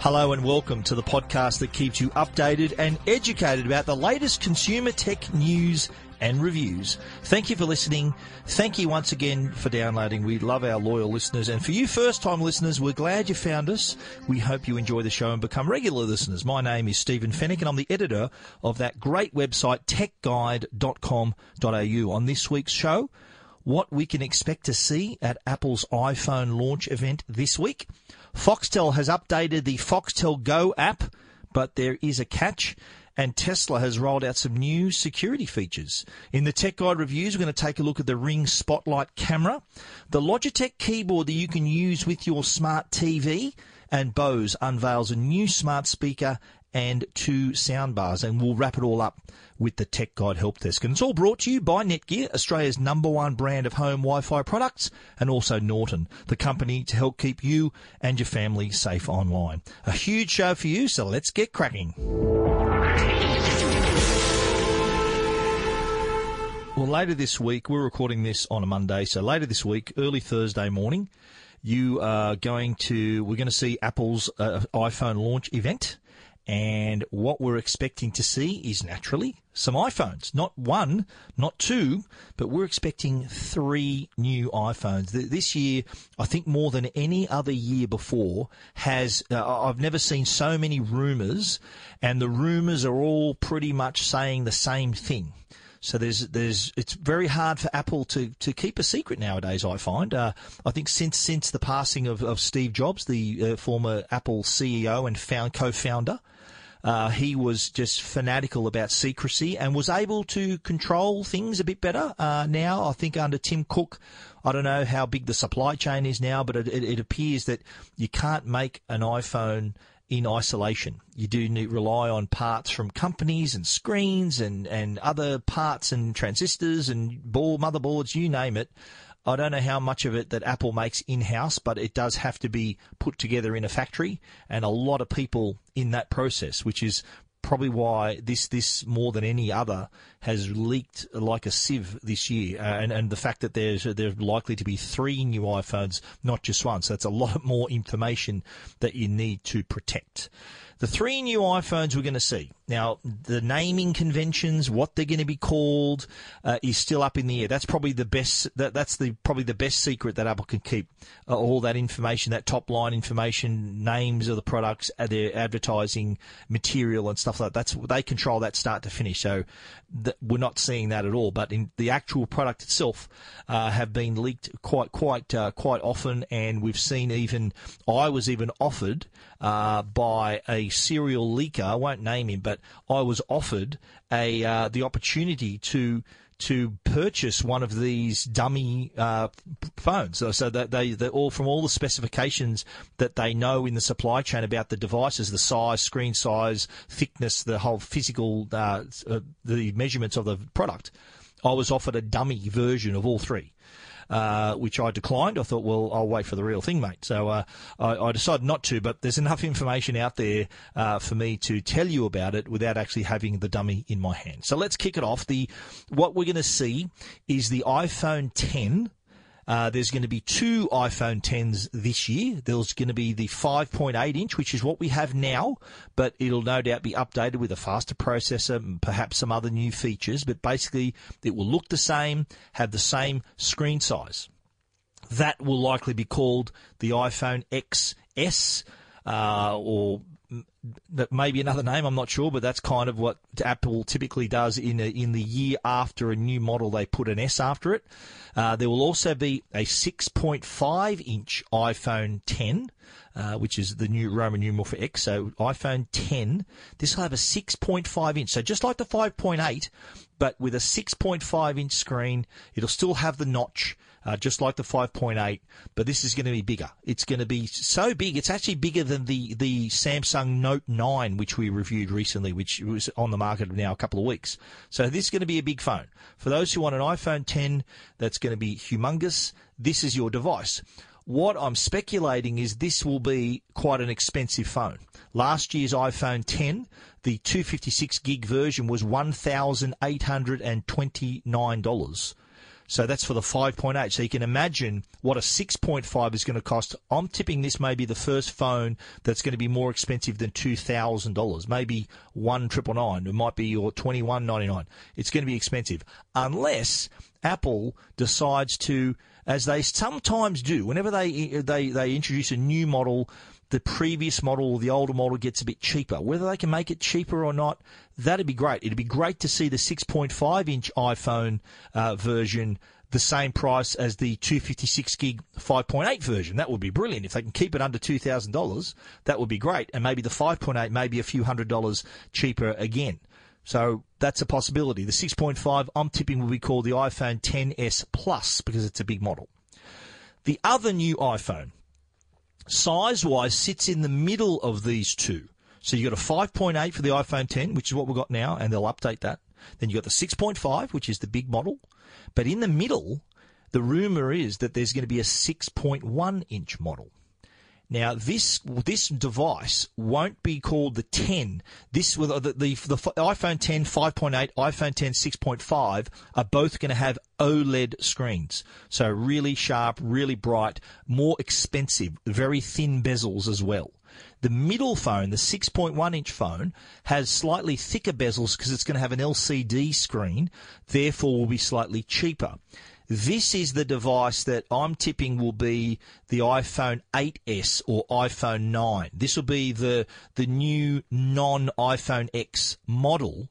Hello and welcome to the podcast that keeps you updated and educated about the latest consumer tech news and reviews. Thank you for listening. Thank you once again for downloading. We love our loyal listeners. And for you first time listeners, we're glad you found us. We hope you enjoy the show and become regular listeners. My name is Stephen Fenech and I'm the editor of that great website, techguide.com.au. On this week's show, what we can expect to see at Apple's iPhone launch event this week. Foxtel has updated the Foxtel Go app, but there is a catch. And Tesla has rolled out some new security features. In the Tech Guide reviews, we're going to take a look at the Ring Spotlight camera, the Logitech keyboard that you can use with your smart TV, and Bose unveils a new smart speaker and two soundbars. And we'll wrap it all up with the Tech Guide Help Desk. And it's all brought to you by Netgear, Australia's number one brand of home Wi-Fi products, and also Norton, the company to help keep you and your family safe online. A huge show for you, so let's get cracking. Well, later this week, we're recording this on a Monday, so later this week, early Thursday morning, you are going to, we're going to see Apple's uh, iPhone launch event. And what we're expecting to see is naturally some iPhones. Not one, not two, but we're expecting three new iPhones. This year, I think more than any other year before, has, uh, I've never seen so many rumours, and the rumours are all pretty much saying the same thing. So there's there's it's very hard for Apple to, to keep a secret nowadays. I find. Uh, I think since since the passing of, of Steve Jobs, the uh, former Apple CEO and found co-founder, uh, he was just fanatical about secrecy and was able to control things a bit better. Uh, now, I think under Tim Cook, I don't know how big the supply chain is now, but it, it, it appears that you can't make an iPhone in isolation. You do need rely on parts from companies and screens and, and other parts and transistors and ball motherboards, you name it. I don't know how much of it that Apple makes in house, but it does have to be put together in a factory and a lot of people in that process, which is probably why this this more than any other has leaked like a sieve this year, uh, and and the fact that there's there's likely to be three new iPhones, not just one. So that's a lot more information that you need to protect. The three new iPhones we're going to see. Now, the naming conventions, what they're going to be called, uh, is still up in the air. That's probably the best. That, that's the probably the best secret that Apple can keep. Uh, all that information, that top line information, names of the products, uh, their advertising material and stuff like that. That's they control that start to finish. So th- we're not seeing that at all. But in the actual product itself, uh, have been leaked quite quite uh, quite often, and we've seen even I was even offered uh, by a serial leaker. I won't name him, but I was offered a uh, the opportunity to to purchase one of these dummy uh, phones. So, so that they they all from all the specifications that they know in the supply chain about the devices, the size, screen size, thickness, the whole physical, uh, uh, the measurements of the product. I was offered a dummy version of all three uh, which I declined. I thought, well, I'll wait for the real thing, mate. So uh, I, I, decided not to, but there's enough information out there uh, for me to tell you about it without actually having the dummy in my hand. So let's kick it off. The what we're going to see is the iPhone 10 uh, there's going to be two iPhone 10s this year. There's going to be the 5.8 inch, which is what we have now, but it'll no doubt be updated with a faster processor and perhaps some other new features. But basically, it will look the same, have the same screen size. That will likely be called the iPhone XS, uh, or that may be another name. I'm not sure, but that's kind of what Apple typically does in a, in the year after a new model. They put an S after it. Uh, there will also be a 6.5 inch iPhone 10. Uh, which is the new Roman numeral for X. So iPhone 10, this will have a 6.5 inch. So just like the 5.8, but with a 6.5 inch screen, it'll still have the notch uh, just like the 5.8, but this is going to be bigger. It's going to be so big. It's actually bigger than the, the Samsung Note 9, which we reviewed recently, which was on the market now a couple of weeks. So this is going to be a big phone. For those who want an iPhone 10, that's going to be humongous. This is your device. What I'm speculating is this will be quite an expensive phone. Last year's iPhone 10, the 256 gig version was $1,829. So that's for the 5.8. So you can imagine what a 6.5 is going to cost. I'm tipping this may be the first phone that's going to be more expensive than $2,000. Maybe one triple nine. It might be your 21.99. It's going to be expensive unless Apple decides to, as they sometimes do, whenever they they they introduce a new model the previous model or the older model gets a bit cheaper. Whether they can make it cheaper or not, that'd be great. It'd be great to see the 6.5 inch iPhone uh, version the same price as the 256 gig 5.8 version. That would be brilliant. If they can keep it under $2,000, that would be great. And maybe the 5.8 maybe a few hundred dollars cheaper again. So that's a possibility. The 6.5 I'm tipping will be called the iPhone 10s Plus because it's a big model. The other new iPhone size wise sits in the middle of these two. So you've got a 5.8 for the iPhone 10, which is what we've got now, and they'll update that. Then you've got the 6.5, which is the big model. But in the middle, the rumor is that there's going to be a 6.1 inch model. Now this this device won't be called the 10. This uh, the, the, the, the iPhone 10 5.8, iPhone 10 6.5 are both going to have OLED screens. So really sharp, really bright, more expensive, very thin bezels as well. The middle phone, the 6.1 inch phone, has slightly thicker bezels because it's going to have an LCD screen, therefore will be slightly cheaper. This is the device that I'm tipping will be the iPhone 8s or iPhone 9. This will be the the new non iPhone X model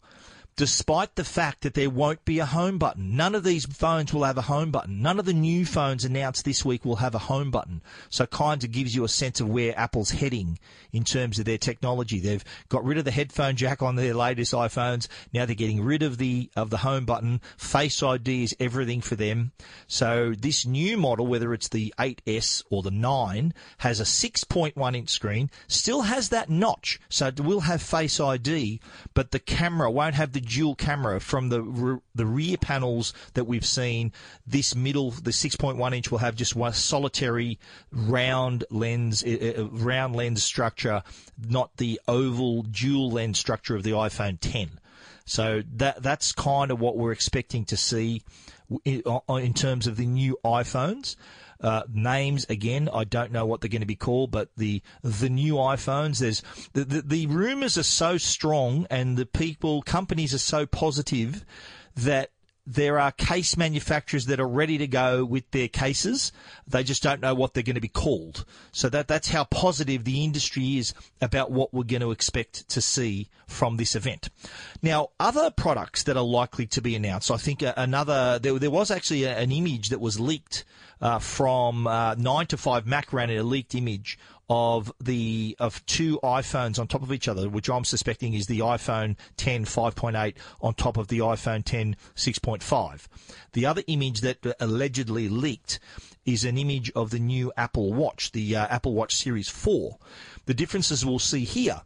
despite the fact that there won't be a home button. None of these phones will have a home button. None of the new phones announced this week will have a home button. So kind of gives you a sense of where Apple's heading in terms of their technology. They've got rid of the headphone jack on their latest iPhones. Now they're getting rid of the of the home button. Face ID is everything for them. So this new model, whether it's the 8S or the 9, has a 6.1 inch screen, still has that notch. So it will have Face ID, but the camera won't have the dual camera from the re- the rear panels that we've seen. This middle, the 6.1 inch, will have just one solitary round lens, uh, round lens structure, not the oval dual lens structure of the iPhone 10. So that that's kind of what we're expecting to see in, in terms of the new iPhones. Uh, names again, I don't know what they're going to be called, but the the new iPhones. There's the, the, the rumors are so strong, and the people companies are so positive that there are case manufacturers that are ready to go with their cases. They just don't know what they're going to be called. So that that's how positive the industry is about what we're going to expect to see from this event. Now, other products that are likely to be announced. I think another there, there was actually an image that was leaked uh, from uh, 9 to 5 Mac ran a leaked image of the of two iPhones on top of each other, which I'm suspecting is the iPhone 10 5.8 on top of the iPhone 10 6.5. The other image that allegedly leaked is an image of the new Apple Watch, the uh, Apple Watch Series 4. The differences we'll see here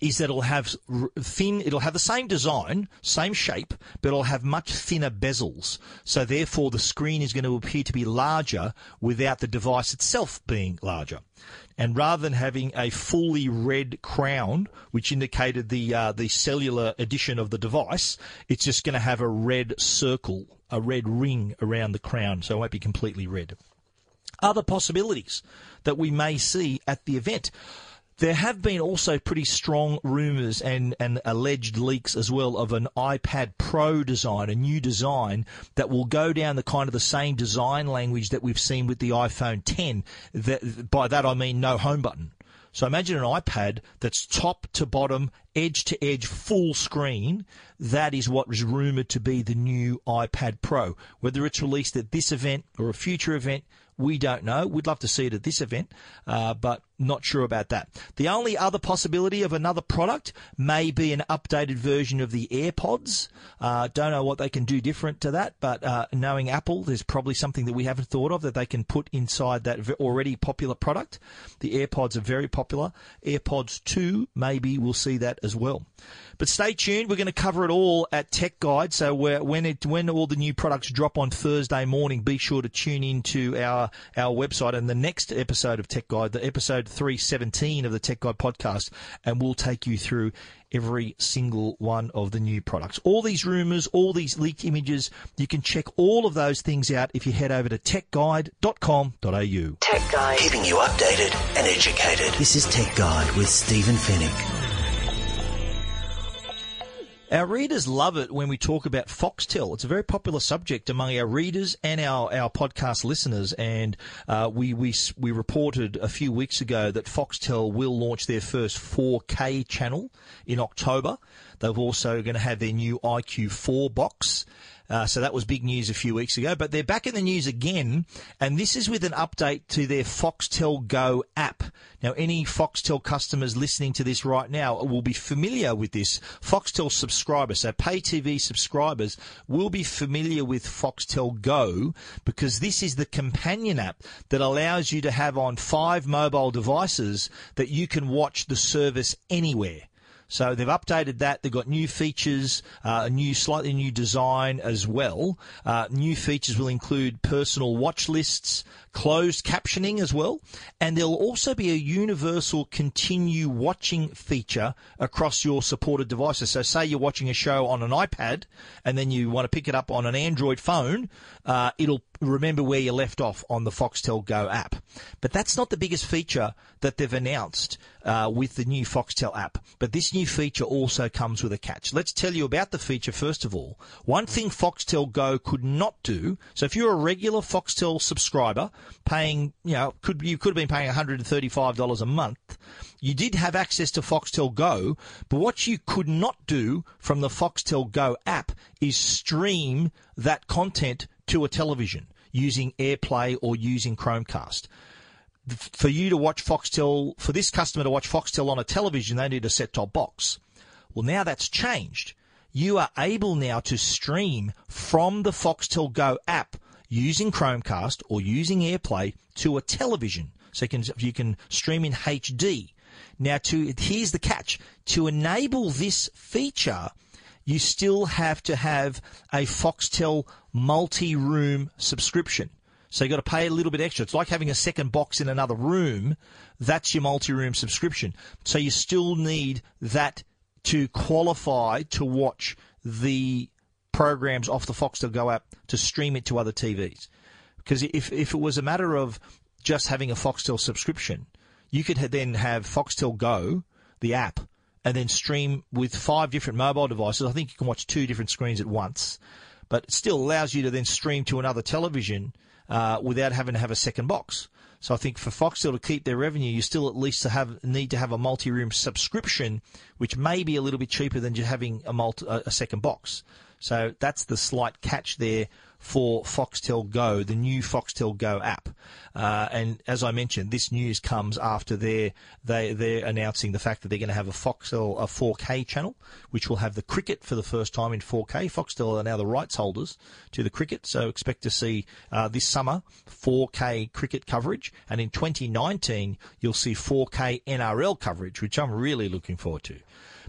is that it'll have thin, it'll have the same design, same shape, but it'll have much thinner bezels. So therefore the screen is going to appear to be larger without the device itself being larger. And rather than having a fully red crown, which indicated the uh, the cellular edition of the device, it's just going to have a red circle, a red ring around the crown, so it won't be completely red. Other possibilities that we may see at the event. There have been also pretty strong rumours and, and alleged leaks as well of an iPad Pro design, a new design that will go down the kind of the same design language that we've seen with the iPhone 10. That, by that I mean no home button. So imagine an iPad that's top to bottom, edge to edge, full screen. That is what is rumored to be the new iPad Pro. Whether it's released at this event or a future event, we don't know. We'd love to see it at this event, uh, but not sure about that. The only other possibility of another product may be an updated version of the AirPods. Uh, don't know what they can do different to that, but uh, knowing Apple, there's probably something that we haven't thought of that they can put inside that already popular product. The AirPods are very popular. AirPods 2, maybe we'll see that as well. But stay tuned. We're going to cover it all at Tech Guide. So when it when all the new products drop on Thursday morning, be sure to tune in to our our website and the next episode of Tech Guide, the episode 317 of the Tech Guide podcast, and we'll take you through every single one of the new products. All these rumors, all these leaked images, you can check all of those things out if you head over to techguide.com.au. Tech Guide. Keeping you updated and educated. This is Tech Guide with Stephen Fenech. Our readers love it when we talk about Foxtel. It's a very popular subject among our readers and our, our podcast listeners. And uh, we, we, we reported a few weeks ago that Foxtel will launch their first 4K channel in October. They're also going to have their new IQ4 box. Uh, so that was big news a few weeks ago, but they're back in the news again, and this is with an update to their Foxtel Go app. Now, any Foxtel customers listening to this right now will be familiar with this. Foxtel subscribers, so pay TV subscribers, will be familiar with Foxtel Go because this is the companion app that allows you to have on five mobile devices that you can watch the service anywhere. So they've updated that. They've got new features, uh, a new, slightly new design as well. Uh, new features will include personal watch lists, closed captioning as well, and there'll also be a universal continue watching feature across your supported devices. So say you're watching a show on an iPad and then you want to pick it up on an Android phone, uh, it'll remember where you left off on the Foxtel Go app. But that's not the biggest feature that they've announced uh, with the new Foxtel app. But this new feature also comes with a catch. Let's tell you about the feature first of all. One thing Foxtel Go could not do. So if you're a regular Foxtel subscriber, paying you know could you could have been paying 135 dollars a month. You did have access to Foxtel Go, but what you could not do from the Foxtel Go app is stream that content to a television using AirPlay or using Chromecast. For you to watch Foxtel, for this customer to watch Foxtel on a television, they need a set top box. Well, now that's changed. You are able now to stream from the Foxtel Go app using Chromecast or using AirPlay to a television. So you can, you can stream in HD. Now, to here's the catch: to enable this feature, you still have to have a Foxtel multi-room subscription. So you've got to pay a little bit extra. It's like having a second box in another room. That's your multi-room subscription. So you still need that to qualify to watch the programs off the Foxtel Go app to stream it to other TVs. Because if, if it was a matter of just having a Foxtel subscription, you could then have Foxtel Go, the app, and then stream with five different mobile devices. I think you can watch two different screens at once, but it still allows you to then stream to another television uh, without having to have a second box. So I think for Foxtel to keep their revenue, you still at least have need to have a multi-room subscription, which may be a little bit cheaper than just having a, multi, a second box. So that's the slight catch there for Foxtel Go, the new Foxtel Go app. Uh, and as I mentioned, this news comes after they're, they, they're announcing the fact that they're going to have a Foxtel a 4K channel, which will have the cricket for the first time in 4K. Foxtel are now the rights holders to the cricket, so expect to see uh, this summer 4K cricket coverage. And in 2019, you'll see 4K NRL coverage, which I'm really looking forward to.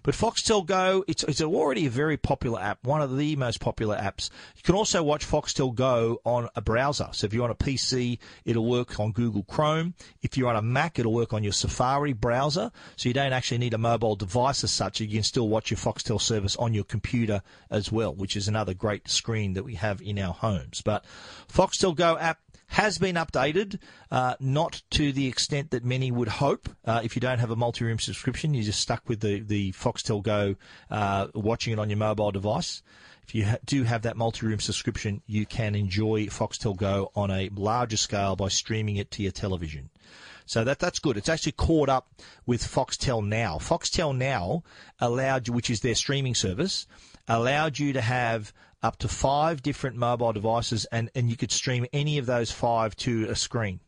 But Foxtel Go, it's, it's already a very popular app, one of the most popular apps. You can also watch Foxtel Go on a browser. So if you're on a PC, it'll work on Google Chrome. If you're on a Mac, it'll work on your Safari browser. So you don't actually need a mobile device as such. You can still watch your Foxtel service on your computer as well, which is another great screen that we have in our homes. But Foxtel Go app, has been updated, uh, not to the extent that many would hope. Uh, if you don't have a multi-room subscription, you're just stuck with the, the Foxtel Go, uh, watching it on your mobile device. If you ha- do have that multi-room subscription, you can enjoy Foxtel Go on a larger scale by streaming it to your television. So that that's good. It's actually caught up with Foxtel Now. Foxtel Now allowed you, which is their streaming service, allowed you to have up to five different mobile devices, and, and you could stream any of those five to a screen.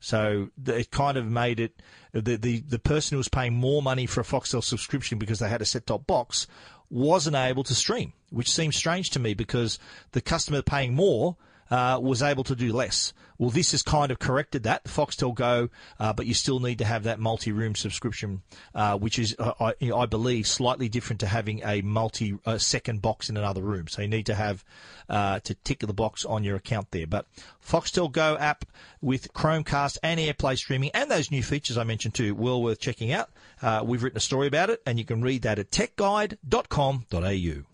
So it kind of made it the, the the person who was paying more money for a Foxtel subscription because they had a set top box wasn't able to stream, which seems strange to me because the customer paying more uh, was able to do less. Well, this has kind of corrected that, Foxtel Go, uh, but you still need to have that multi-room subscription, uh, which is, uh, I, I, believe, slightly different to having a multi-second box in another room. So you need to have uh, to tick the box on your account there. But Foxtel Go app with Chromecast and AirPlay streaming and those new features I mentioned too, well worth checking out. Uh, we've written a story about it, and you can read that at techguide.com.au.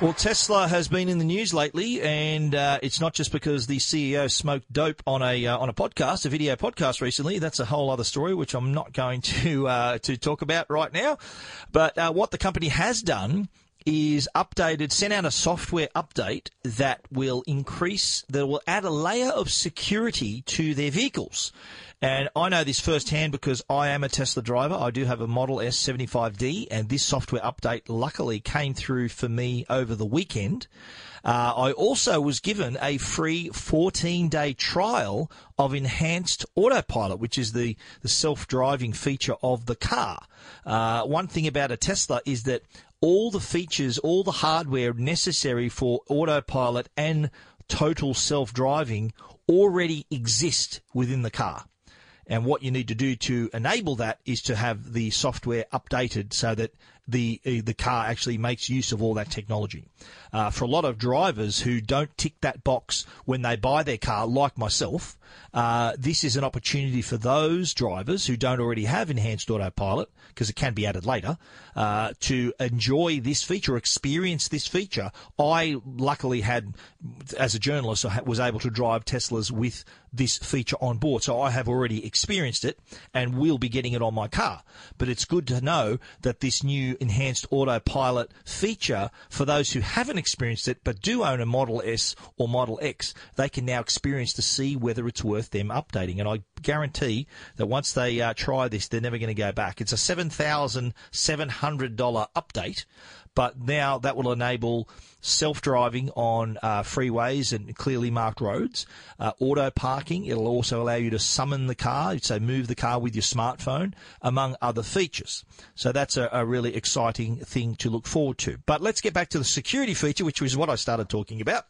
Well, Tesla has been in the news lately, and uh, it's not just because the CEO smoked dope on a uh, on a podcast, a video podcast recently. That's a whole other story, which I'm not going to uh, to talk about right now. But uh, what the company has done is updated, sent out a software update that will increase, that will add a layer of security to their vehicles. And I know this firsthand because I am a Tesla driver. I do have a Model S75D, and this software update luckily came through for me over the weekend. Uh, I also was given a free 14 day trial of enhanced autopilot, which is the, the self driving feature of the car. Uh, one thing about a Tesla is that all the features, all the hardware necessary for autopilot and total self driving already exist within the car. And what you need to do to enable that is to have the software updated so that the uh, the car actually makes use of all that technology. Uh, for a lot of drivers who don't tick that box when they buy their car, like myself, uh, this is an opportunity for those drivers who don't already have enhanced autopilot, because it can be added later, uh, to enjoy this feature, experience this feature. I luckily had, as a journalist, I was able to drive Teslas with this feature on board. So I have already experienced it and will be getting it on my car. But it's good to know that this new enhanced autopilot feature, for those who haven't experienced it but do own a Model S or Model X, they can now experience to see whether it's worth them updating. And I guarantee that once they uh, try this, they're never going to go back. It's a $7,700 update but now that will enable self-driving on uh, freeways and clearly marked roads, uh, auto parking. It'll also allow you to summon the car, so move the car with your smartphone, among other features. So that's a, a really exciting thing to look forward to. But let's get back to the security feature, which was what I started talking about.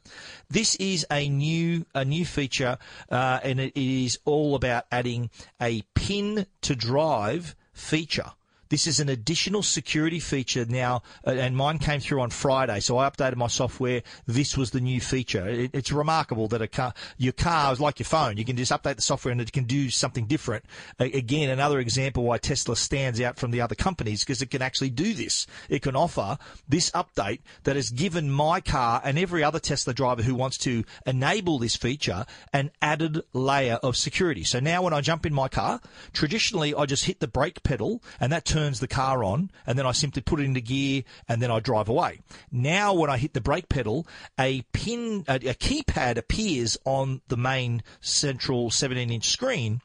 This is a new a new feature, uh, and it is all about adding a pin to drive feature. This is an additional security feature now, uh, and mine came through on Friday, so I updated my software. This was the new feature. It, it's remarkable that a car, your car is like your phone. You can just update the software and it can do something different. again, another example why Tesla stands out from the other companies because it can actually do this. It can offer this update that has given my car and every other Tesla driver who wants to enable this feature an added layer of security. So now when I jump in my car, traditionally I just hit the brake pedal and that turns turns the car on, and then I simply put it into gear, and then I drive away. Now, when I hit the brake pedal, a pin, a, a keypad appears on the main central 17-inch screen,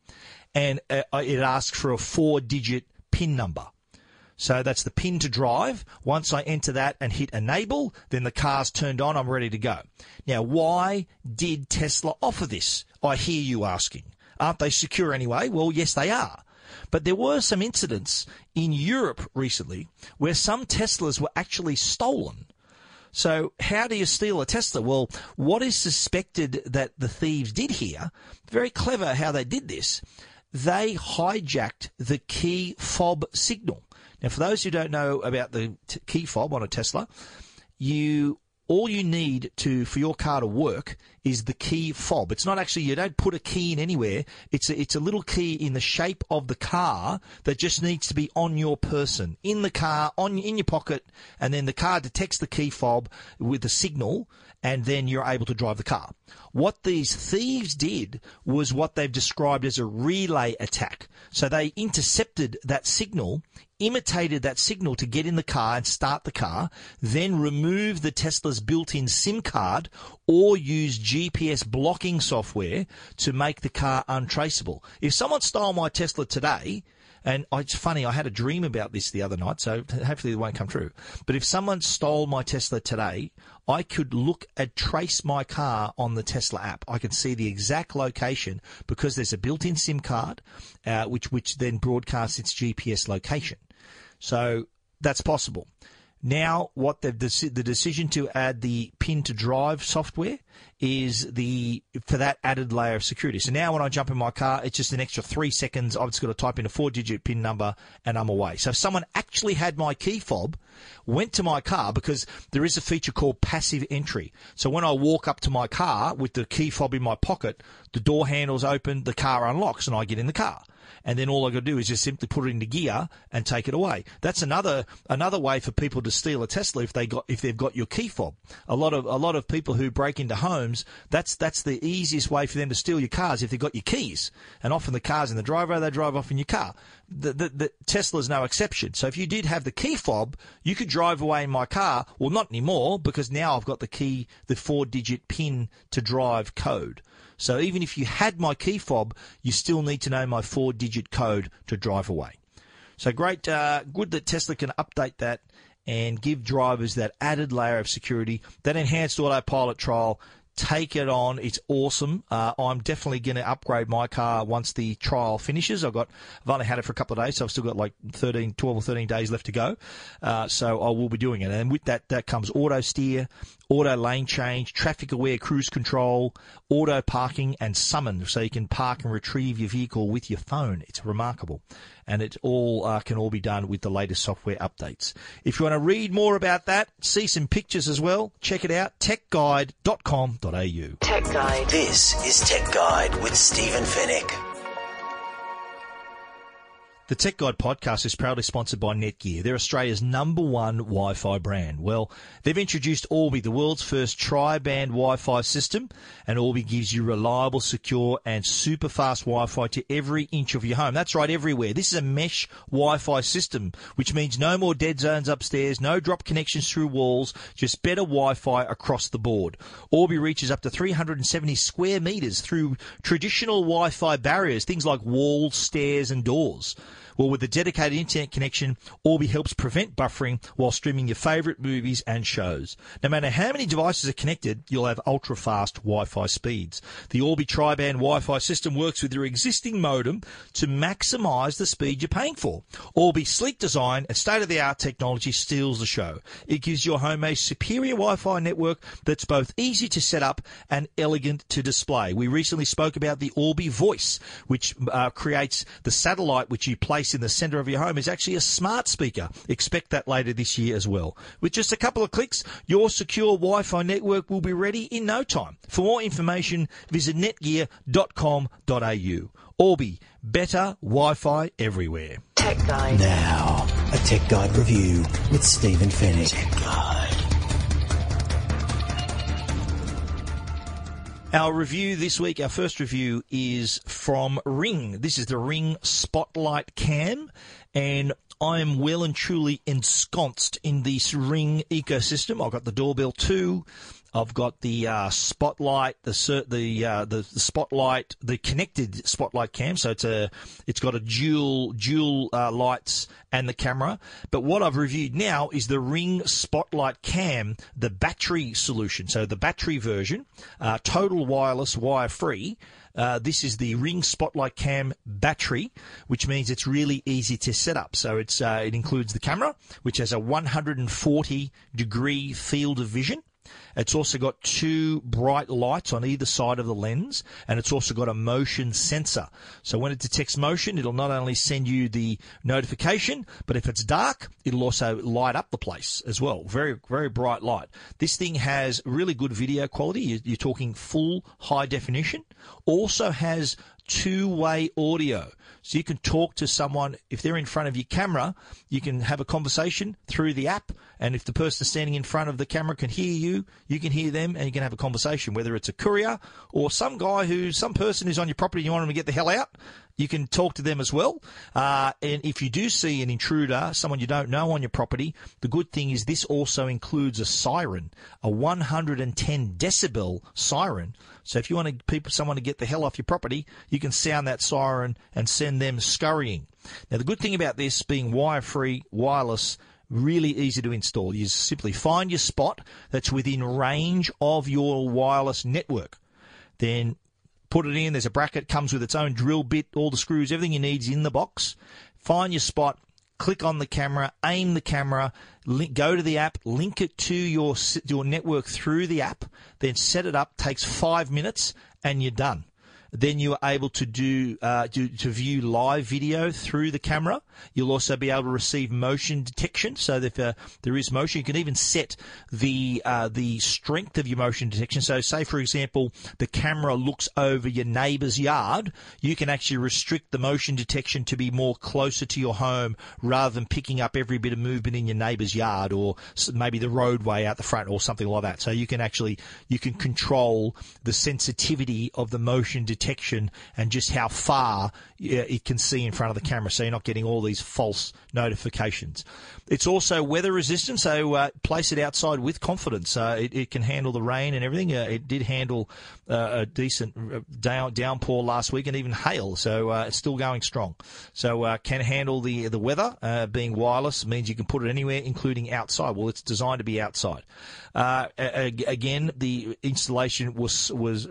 and uh, it asks for a four-digit pin number. So that's the pin to drive. Once I enter that and hit enable, then the car's turned on. I'm ready to go. Now, why did Tesla offer this? I hear you asking. Aren't they secure anyway? Well, yes, they are. But there were some incidents in Europe recently where some Teslas were actually stolen. So, how do you steal a Tesla? Well, what is suspected that the thieves did here, very clever how they did this, they hijacked the key fob signal. Now, for those who don't know about the t- key fob on a Tesla, you all you need to for your car to work is the key fob. It's not actually you don't put a key in anywhere. It's a, it's a little key in the shape of the car that just needs to be on your person, in the car, on in your pocket, and then the car detects the key fob with a signal, and then you're able to drive the car. What these thieves did was what they've described as a relay attack. So they intercepted that signal, imitated that signal to get in the car and start the car, then remove the Tesla's built-in SIM card or use GPS blocking software to make the car untraceable. If someone stole my Tesla today, and it's funny, I had a dream about this the other night, so hopefully it won't come true. But if someone stole my Tesla today, I could look and trace my car on the Tesla app. I could see the exact location because there's a built-in SIM card, uh, which which then broadcasts its GPS location. So that's possible. Now, what the the decision to add the pin to drive software is the for that added layer of security. So now when I jump in my car, it's just an extra three seconds. I've just got to type in a four digit pin number and I'm away. So if someone actually had my key fob, went to my car because there is a feature called passive entry. So when I walk up to my car with the key fob in my pocket, the door handles open, the car unlocks and I get in the car and then all I got to do is just simply put it into gear and take it away. That's another another way for people to steal a Tesla if they got if they've got your key fob. A lot of a lot of people who break into homes, that's that's the easiest way for them to steal your cars if they've got your keys. And often the cars in the driveway, they drive off in your car. The, the, the Tesla's no exception. So if you did have the key fob, you could drive away in my car. Well, not anymore because now I've got the key, the four digit pin to drive code. So even if you had my key fob, you still need to know my four digit code to drive away. So great, uh, good that Tesla can update that and give drivers that added layer of security. That enhanced autopilot trial take it on. It's awesome. Uh, I'm definitely going to upgrade my car once the trial finishes. I've got, I've only had it for a couple of days, so I've still got like 13, 12 or 13 days left to go. Uh, so I will be doing it. And with that, that comes auto steer, auto lane change, traffic aware cruise control, auto parking and summon. So you can park and retrieve your vehicle with your phone. It's remarkable and it all uh, can all be done with the latest software updates. If you want to read more about that, see some pictures as well, check it out, techguide.com.au. Tech Guide. This is Tech Guide with Stephen Fenech. The Tech Guide podcast is proudly sponsored by Netgear. They're Australia's number one Wi-Fi brand. Well, they've introduced Orbi, the world's first tri-band Wi-Fi system, and Orbi gives you reliable, secure, and super fast Wi-Fi to every inch of your home. That's right, everywhere. This is a mesh Wi-Fi system, which means no more dead zones upstairs, no drop connections through walls, just better Wi-Fi across the board. Orbi reaches up to 370 square meters through traditional Wi-Fi barriers, things like walls, stairs, and doors. Well, with a dedicated internet connection, Orbi helps prevent buffering while streaming your favourite movies and shows. No matter how many devices are connected, you'll have ultra fast Wi-Fi speeds. The Orbi tri-band Wi-Fi system works with your existing modem to maximise the speed you're paying for. Orbi's sleek design and state-of-the-art technology steals the show. It gives your home a superior Wi-Fi network that's both easy to set up and elegant to display. We recently spoke about the Orbi Voice, which uh, creates the satellite which you place in the center of your home is actually a smart speaker. Expect that later this year as well. With just a couple of clicks, your secure Wi-Fi network will be ready in no time. For more information, visit netgear.com.au. Orbi, better Wi-Fi everywhere. Tech Guide. Now, a Tech Guide review with Stephen Fenech. Our review this week, our first review is from Ring. This is the Ring Spotlight Cam, and I am well and truly ensconced in this Ring ecosystem. I've got the Doorbell 2. I've got the uh, spotlight, the the, uh, the the spotlight, the connected spotlight cam. So it's a it's got a dual dual uh, lights and the camera. But what I've reviewed now is the Ring Spotlight Cam, the battery solution. So the battery version, uh, total wireless, wire free. Uh, this is the Ring Spotlight Cam battery, which means it's really easy to set up. So it's uh, it includes the camera, which has a 140 degree field of vision It's also got two bright lights on either side of the lens, and it's also got a motion sensor. So when it detects motion, it'll not only send you the notification, but if it's dark, it'll also light up the place as well. Very, very bright light. This thing has really good video quality. You're talking full high definition. Also has two-way audio. So you can talk to someone if they're in front of your camera, you can have a conversation through the app, and if the person standing in front of the camera can hear you, you can hear them, and you can have a conversation. Whether it's a courier or some guy who, some person who's on your property, and you want them to get the hell out, you can talk to them as well. Uh, and if you do see an intruder, someone you don't know on your property, the good thing is this also includes a siren, a 110 decibel siren. So if you want to, people, someone to get the hell off your property, you can sound that siren and send them scurrying. Now the good thing about this being wire free, wireless, really easy to install. You simply find your spot that's within range of your wireless network. Then put it in. There's a bracket, comes with its own drill bit, all the screws, everything you need is in the box. Find your spot, click on the camera, aim the camera, link, go to the app, link it to your your network through the app, then set it up. Takes five minutes, and you're done. Then you are able to do, uh, do, to view live video through the camera. You'll also be able to receive motion detection, so if uh, there is motion, you can even set the uh, the strength of your motion detection. So, say for example, the camera looks over your neighbour's yard, you can actually restrict the motion detection to be more closer to your home rather than picking up every bit of movement in your neighbour's yard or maybe the roadway out the front or something like that. So you can actually you can control the sensitivity of the motion detection and just how far it can see in front of the camera, so you're not getting all these false notifications. It's also weather resistant, so uh, place it outside with confidence. Uh, it, it, can handle the rain and everything. Uh, it did handle uh, a decent uh, down, downpour last week and even hail, so uh, it's still going strong. So can handle the the weather. being wireless means you can put it anywhere, including outside. Well, it's designed to be outside. again, the installation was was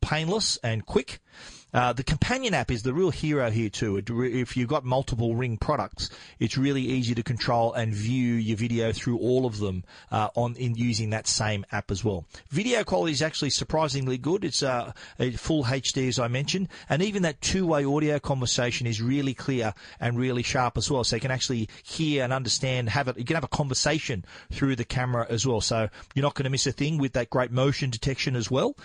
painless and quick. Uh, the companion app is the real hero here too. If you've got multiple Ring products, it's really easy to control and view your video through all of them uh, on in using that same app as well. Video quality is actually surprisingly good. It's uh, full HD as I mentioned, and even that two-way audio conversation is really clear and really sharp as well. So you can actually hear and understand, have it. You can have a conversation through the camera as well. So you're not going to miss a thing with that great motion detection as well.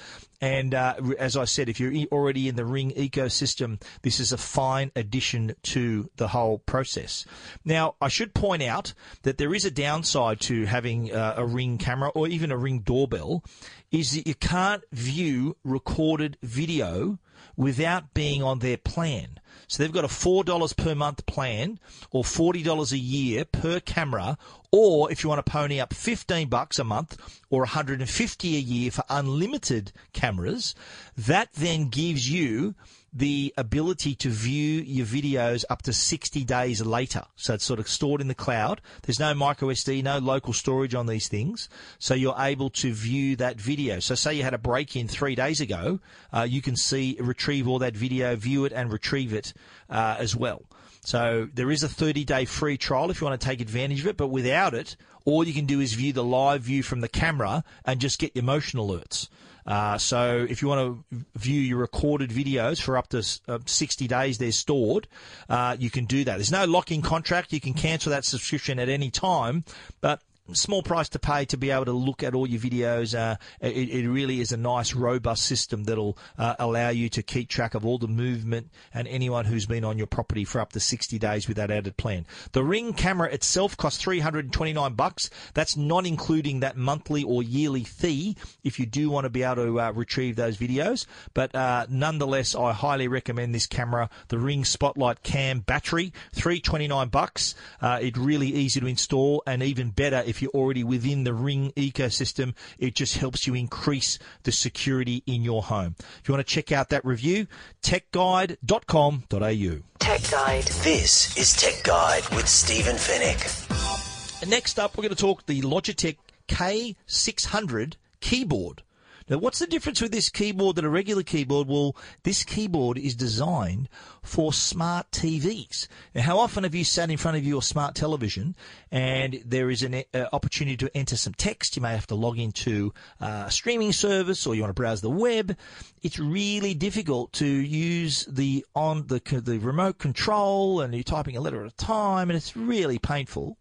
And uh, as I said, if you're already in the Ring ecosystem, this is a fine addition to the whole process. Now, I should point out that there is a downside to having uh, a Ring camera or even a Ring doorbell, is that you can't view recorded video without being on their plan. So they've got a $4 per month plan or $40 a year per camera or if you want to pony up 15 bucks a month or 150 a year for unlimited cameras, that then gives you the ability to view your videos up to 60 days later. So it's sort of stored in the cloud. There's no micro SD, no local storage on these things. So you're able to view that video. So say you had a break in three days ago, uh, you can see, retrieve all that video, view it and retrieve it uh, as well. So there is a 30 day free trial if you want to take advantage of it, but without it, all you can do is view the live view from the camera and just get your motion alerts. Uh, so if you want to view your recorded videos for up to uh, 60 days, they're stored. Uh, you can do that. There's no lock-in contract. You can cancel that subscription at any time, but small price to pay to be able to look at all your videos. Uh, it, it, really is a nice, robust system that'll uh, allow you to keep track of all the movement and anyone who's been on your property for up to 60 days with that added plan. The Ring camera itself costs 329 bucks. That's not including that monthly or yearly fee if you do want to be able to uh, retrieve those videos. But uh, nonetheless, I highly recommend this camera, the Ring Spotlight Cam battery, 329 bucks. Uh, it's really easy to install and even better if you're already within the Ring ecosystem. It just helps you increase the security in your home. If you want to check out that review, techguide.com.au. Tech Guide. This is Tech Guide with Stephen Fenech. Next up, we're going to talk the Logitech K600 keyboard. Now, what's the difference with this keyboard than a regular keyboard? Well, this keyboard is designed for smart TVs. Now, how often have you sat in front of your smart television and there is an uh, opportunity to enter some text? You may have to log into uh, a streaming service or you want to browse the web. It's really difficult to use the on the the remote control and you're typing a letter at a time and it's really painful.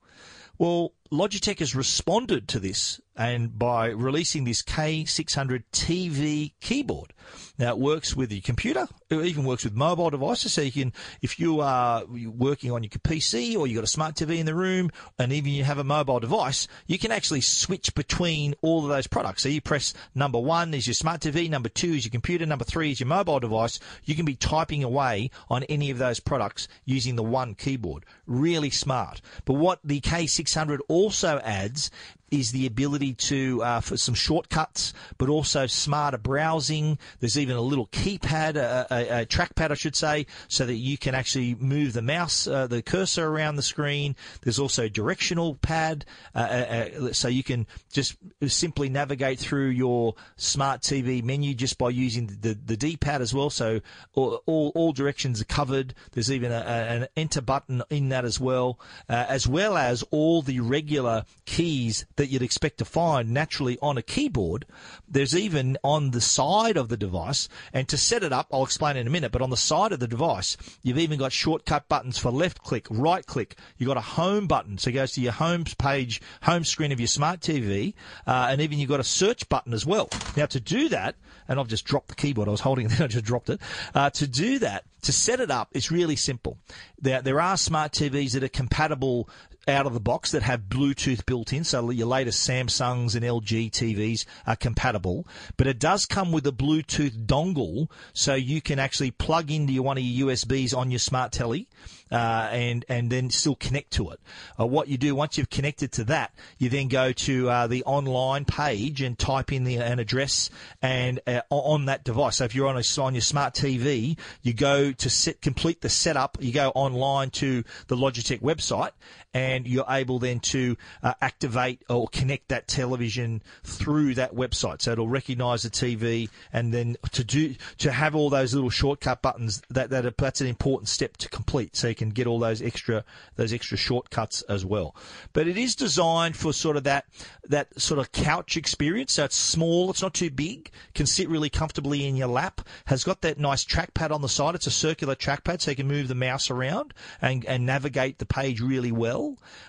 Well, Logitech has responded to this and by releasing this K600 TV keyboard. Now it works with your computer. It even works with mobile devices. So you can, if you are working on your PC or you've got a smart TV in the room and even you have a mobile device, you can actually switch between all of those products. So you press number one is your smart TV, number two is your computer, number three is your mobile device. You can be typing away on any of those products using the one keyboard. Really smart. But what the K600 also adds is the ability to uh, for some shortcuts, but also smarter browsing. There's even a little keypad, a, a, a trackpad, I should say, so that you can actually move the mouse, uh, the cursor around the screen. There's also a directional pad, uh, uh, uh so you can just simply navigate through your smart TV menu just by using the, the D-pad as well. So all, all, all directions are covered. There's even a, an enter button in that as well, uh, as well as all the regular keys that you'd expect to find naturally on a keyboard. There's even on the side of the device, and to set it up, I'll explain in a minute, but on the side of the device, you've even got shortcut buttons for left click, right click. You've got a home button, so it goes to your home page, home screen of your smart TV, uh, and even you've got a search button as well. Now, to do that, and I've just dropped the keyboard, I was holding it, I just dropped it. Uh, to do that, to set it up, it's really simple. There, there are smart TVs that are compatible out of the box that have Bluetooth built in. So your latest Samsungs and LG TVs are compatible, but it does come with a Bluetooth dongle, so you can actually plug into one of your USBs on your smart telly uh, and and then still connect to it. Uh, what you do once you've connected to that, you then go to uh, the online page and type in the, an address and uh, on that device. So if you're on a, on your smart TV, you go to set, complete the setup. You go online to the Logitech website and you're able then to uh, activate or connect that television through that website. So it'll recognise the TV, and then to do to have all those little shortcut buttons that, that are, that's an important step to complete. So you can get all those extra those extra shortcuts as well. But it is designed for sort of that that sort of couch experience. So it's small, it's not too big, can sit really comfortably in your lap. Has got that nice trackpad on the side. It's a circular trackpad, so you can move the mouse around and, and navigate the page really well.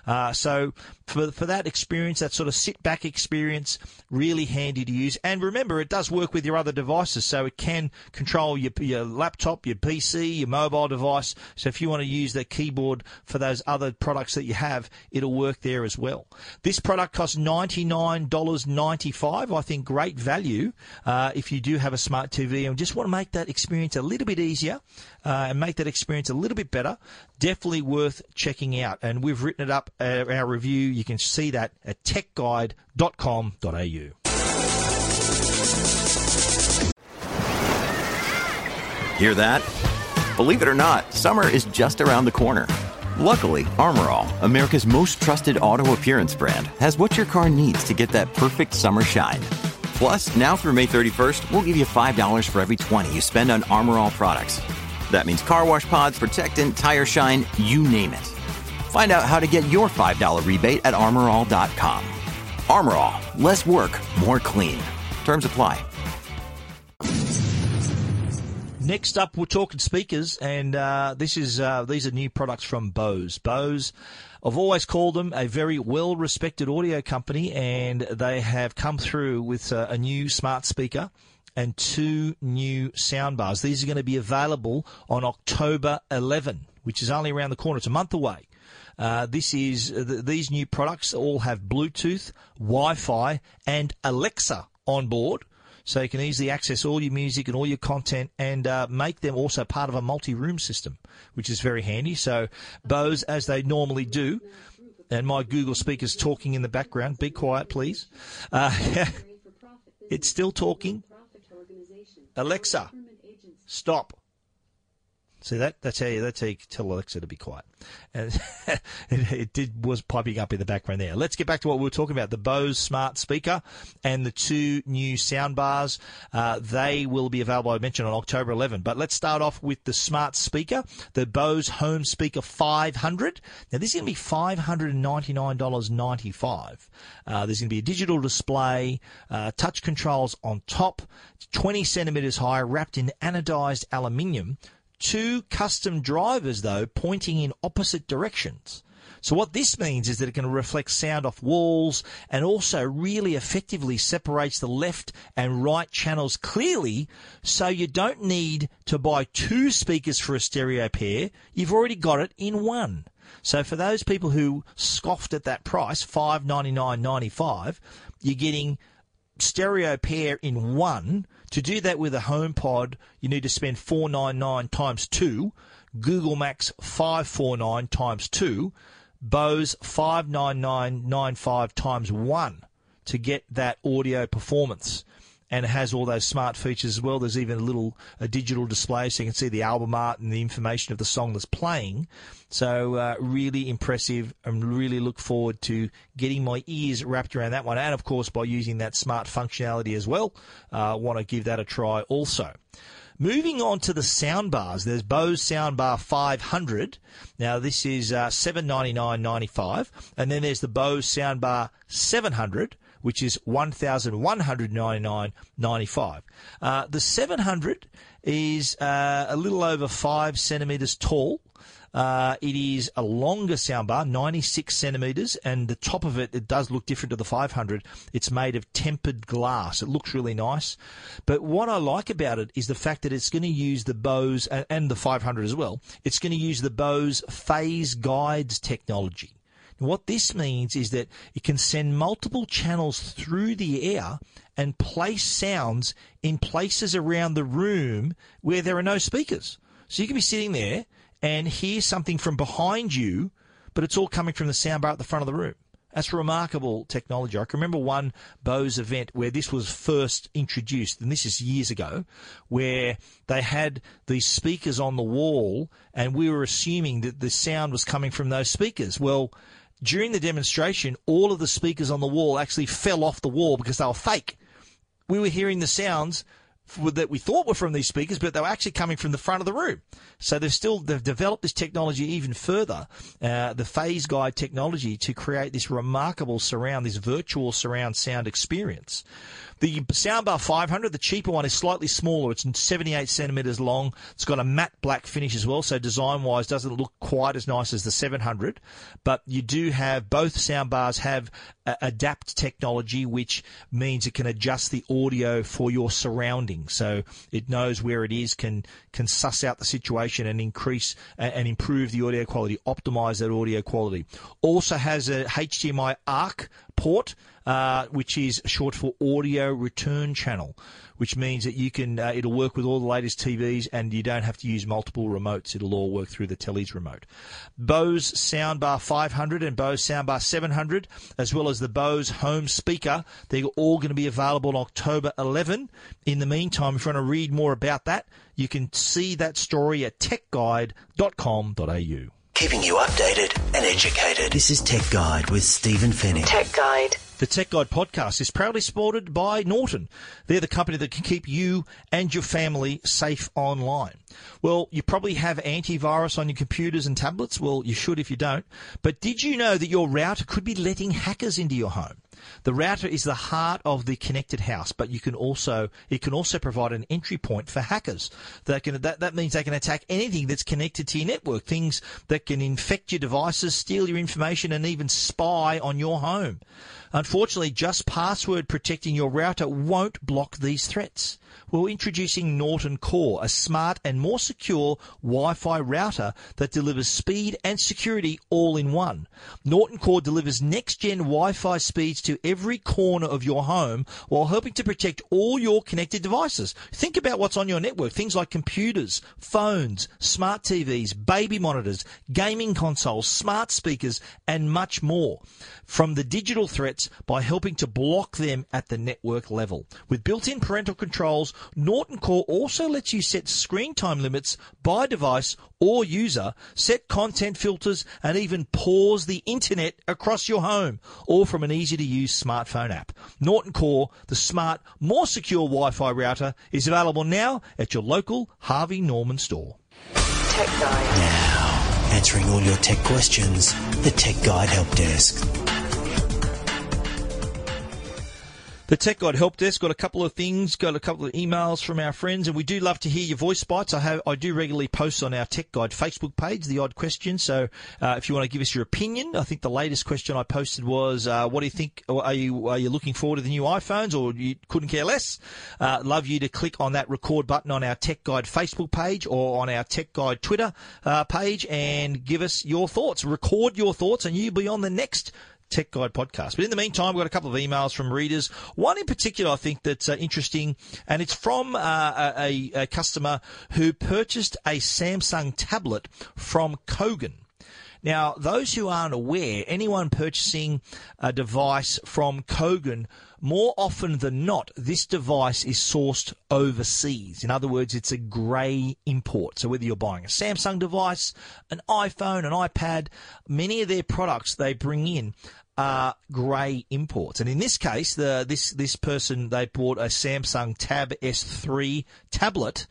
Uh, so for for that experience, that sort of sit back experience, really handy to use. And remember, it does work with your other devices, so it can control your your laptop, your PC, your mobile device. So if you want to use that keyboard for those other products that you have, it'll work there as well. This product costs ninety nine dollars ninety five. I think great value uh, if you do have a smart TV and just want to make that experience a little bit easier uh, and make that experience a little bit better. Definitely worth checking out. And we've written it up uh, our review. You can see that at techguide.com.au. Hear that? Believe it or not, summer is just around the corner. Luckily, Armor All, America's most trusted auto appearance brand, has what your car needs to get that perfect summer shine. Plus, now through May 31st, we'll give you $5 for every 20 you spend on Armor All products. That means car wash pods, protectant, tire shine, you name it. Find out how to get your $5 rebate at armorall.com. Armor All, less work, more clean. Terms apply. Next up, we're talking speakers, and uh, this is uh, these are new products from Bose. Bose, I've always called them a very well-respected audio company, and they have come through with uh, a new smart speaker and two new soundbars. These are going to be available on October 11, which is only around the corner. It's a month away. Uh, this is uh, th- these new products all have Bluetooth, Wi-Fi, and Alexa on board, so you can easily access all your music and all your content, and uh, make them also part of a multi-room system, which is very handy. So Bose, as they normally do, and my Google speakers talking in the background. Be quiet, please. Uh, it's still talking. Alexa, stop. See that? That's how you, that's how you tell Alexa to be quiet. And it, it, did was piping up in the background there. Let's get back to what we were talking about: the Bose smart speaker and the two new sound bars. Uh, they will be available. I mentioned on October 11. But let's start off with the smart speaker, the Bose Home Speaker 500. Now this is going to be five hundred and ninety nine dollars ninety five. Uh, there's going to be a digital display, uh, touch controls on top, 20 centimeters high, wrapped in anodized aluminium two custom drivers, though, pointing in opposite directions. So what this means is that it can reflect sound off walls and also really effectively separates the left and right channels clearly so you don't need to buy two speakers for a stereo pair. You've already got it in one. So for those people who scoffed at that price, five ninety nine ninety five, you're getting stereo pair in one. To do that with a HomePod, you need to spend 499 times 2, Google Max 549 times 2, Bose 59995 times 1 to get that audio performance and it has all those smart features as well. There's even a little a digital display so you can see the album art and the information of the song that's playing. So uh, really impressive and really look forward to getting my ears wrapped around that one. And of course, by using that smart functionality as well, uh, want to give that a try also. Moving on to the soundbars, there's Bose Soundbar 500. Now this is uh, 799.95, and then there's the Bose Soundbar 700, which is 1,199.95. Uh, the 700 is uh, a little over five centimetres tall. Uh, it is a longer soundbar, 96 centimetres, and the top of it, it does look different to the 500. It's made of tempered glass. It looks really nice. But what I like about it is the fact that it's going to use the Bose, and the 500 as well, it's going to use the Bose phase guides technology. What this means is that it can send multiple channels through the air and place sounds in places around the room where there are no speakers. So you can be sitting there and hear something from behind you, but it's all coming from the soundbar at the front of the room. That's remarkable technology. I can remember one Bose event where this was first introduced, and this is years ago, where they had these speakers on the wall, and we were assuming that the sound was coming from those speakers. Well, during the demonstration, all of the speakers on the wall actually fell off the wall because they were fake. We were hearing the sounds that we thought were from these speakers, but they were actually coming from the front of the room. So they've still they've developed this technology even further, uh, the phase guide technology, to create this remarkable surround, this virtual surround sound experience. The soundbar 500, the cheaper one, is slightly smaller. It's 78 centimeters long. It's got a matte black finish as well, so design wise doesn't look quite as nice as the 700. But you do have both soundbars have uh, adapt technology, which means it can adjust the audio for your surroundings. So it knows where it is, can can suss out the situation and increase and improve the audio quality, optimize that audio quality. Also has a HDMI ARC port, uh, which is short for audio return channel, which means that you can uh, it'll work with all the latest TVs and you don't have to use multiple remotes. It'll all work through the telly's remote. Bose Soundbar 500 and Bose Soundbar 700, as well as the Bose Home Speaker, they're all going to be available on October 11. In the meantime, if you want to read more about that, you can see that story at techguide.com.au keeping you updated and educated. This is Tech Guide with Stephen Fenech. Tech Guide. The Tech Guide podcast is proudly supported by Norton. They're the company that can keep you and your family safe online. Well, you probably have antivirus on your computers and tablets. Well, you should if you don't. But did you know that your router could be letting hackers into your home? The router is the heart of the connected house, but you can also it can also provide an entry point for hackers. That can that, that means they can attack anything that's connected to your network, things that can infect your devices, steal your information, and even spy on your home. Unfortunately, just password protecting your router won't block these threats. We're introducing Norton Core, a smart and more secure Wi-Fi router that delivers speed and security all in one. Norton Core delivers next-gen Wi-Fi speeds to every corner of your home while helping to protect all your connected devices. Think about what's on your network. Things like computers, phones, smart TVs, baby monitors, gaming consoles, smart speakers, and much more. From the digital threats by helping to block them at the network level. With built-in parental controls, Norton Core also lets you set screen time limits by device or user, set content filters, and even pause the internet across your home, all from an easy to use smartphone app. Norton Core, the smart, more secure Wi-Fi router, is available now at your local Harvey Norman store. Tech Guide. Now, answering all your tech questions, the Tech Guide Help Desk. The Tech Guide Help Desk got a couple of things, got a couple of emails from our friends, and we do love to hear your voice bites. I have, I do regularly post on our Tech Guide Facebook page the odd question. So uh, if you want to give us your opinion, I think the latest question I posted was, uh, "What do you think? Are you are you looking forward to the new iPhones, or you couldn't care less?" Uh, love you to click on that record button on our Tech Guide Facebook page or on our Tech Guide Twitter uh, page and give us your thoughts. Record your thoughts, and you'll be on the next Tech Guide podcast. But in the meantime, we've got a couple of emails from readers. One in particular, I think that's uh, interesting, and it's from uh, a, a, customer who purchased a Samsung tablet from Kogan. Now, those who aren't aware, anyone purchasing a device from Kogan, more often than not, this device is sourced overseas. In other words, it's a grey import. So whether you're buying a Samsung device, an iPhone, an iPad, many of their products they bring in are grey imports. And in this case, the this this person they bought a Samsung Tab S3 tablet.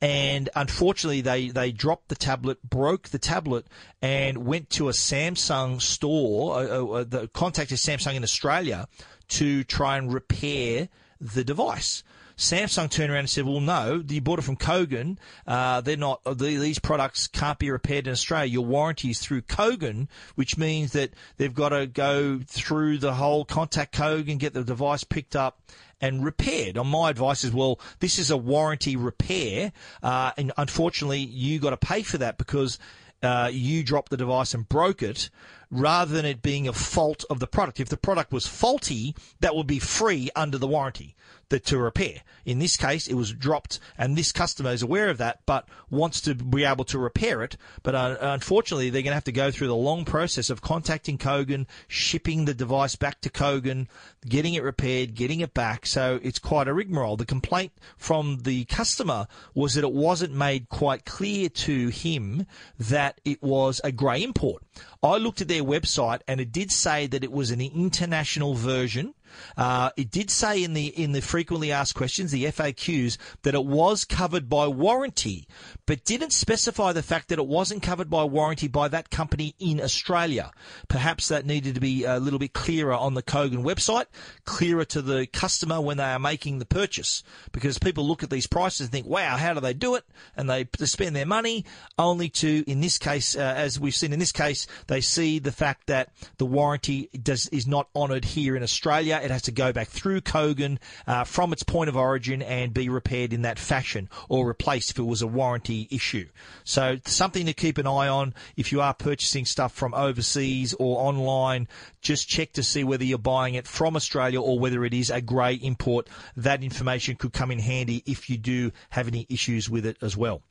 And unfortunately, they, they dropped the tablet, broke the tablet, and went to a Samsung store, uh, uh, the contacted Samsung in Australia to try and repair the device. Samsung turned around and said, "Well, no, you bought it from Kogan. Uh, they're not. These products can't be repaired in Australia. Your warranty is through Kogan, which means that they've got to go through the whole contact Kogan, get the device picked up." and repaired. On my advice is, well, this is a warranty repair, uh, and unfortunately, you got to pay for that because uh, you dropped the device and broke it, rather than it being a fault of the product. If the product was faulty, that would be free under the warranty that to repair. In this case, it was dropped, and this customer is aware of that, but wants to be able to repair it. But uh, unfortunately, they're going to have to go through the long process of contacting Kogan, shipping the device back to Kogan, getting it repaired, getting it back. So it's quite a rigmarole. The complaint from the customer was that it wasn't made quite clear to him that it was a grey import. I looked at their website and it did say that it was an international version uh, it did say in the in the frequently asked questions, the FAQs, that it was covered by warranty, but didn't specify the fact that it wasn't covered by warranty by that company in Australia. Perhaps that needed to be a little bit clearer on the Kogan website, clearer to the customer when they are making the purchase, because people look at these prices and think, "Wow, how do they do it?" and they spend their money only to, in this case, uh, as we've seen in this case, they see the fact that the warranty does is not honoured here in Australia it has to go back through Kogan uh, from its point of origin and be repaired in that fashion or replaced if it was a warranty issue. So something to keep an eye on if you are purchasing stuff from overseas or online. Just check to see whether you're buying it from Australia or whether it is a grey import. That information could come in handy if you do have any issues with it as well.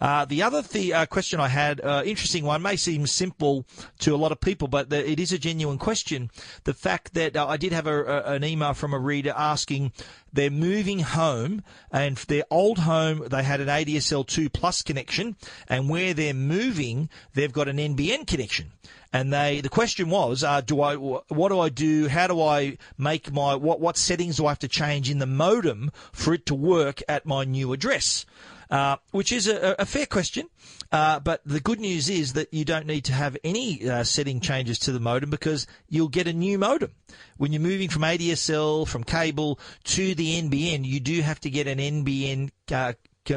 Uh, the other th- uh, question I had, uh, interesting one, may seem simple to a lot of people, but the, it is a genuine question. The fact that uh, I did have a, a an email from a reader asking they're moving home and their old home they had an ADSL 2 plus connection and where they're moving they've got an NBN connection. And they the question was uh, do I what do I do? How do I make my what what settings do I have to change in the modem for it to work at my new address uh, which is a, a fair question. Uh, but the good news is that you don't need to have any uh, setting changes to the modem because you'll get a new modem. When you're moving from ADSL, from cable to the NBN, you do have to get an NBN uh,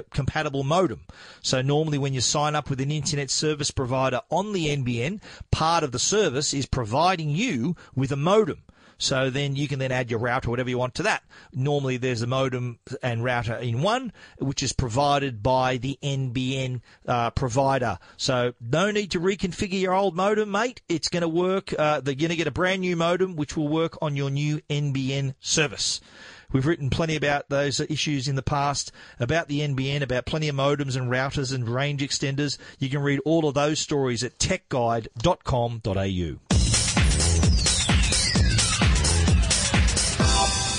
compatible modem. So normally when you sign up with an internet service provider on the NBN, part of the service is providing you with a modem. So then you can then add your router, whatever you want to that. Normally there's a modem and router in one, which is provided by the NBN uh, provider. So no need to reconfigure your old modem, mate. It's going to work. Uh, they're going to get a brand new modem, which will work on your new NBN service. We've written plenty about those issues in the past, about the NBN, about plenty of modems and routers and range extenders. You can read all of those stories at techguide.com.au.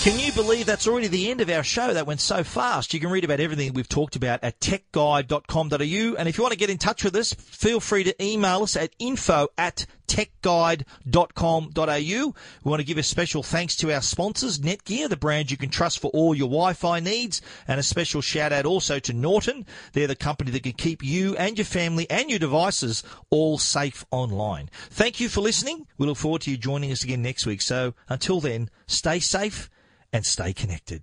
Can you believe that's already the end of our show? That went so fast. You can read about everything we've talked about at techguide.com.au. And if you want to get in touch with us, feel free to email us at info at techguide.com.au. We want to give a special thanks to our sponsors, Netgear, the brand you can trust for all your Wi-Fi needs, and a special shout out also to Norton. They're the company that can keep you and your family and your devices all safe online. Thank you for listening. We look forward to you joining us again next week. So until then, stay safe and stay connected.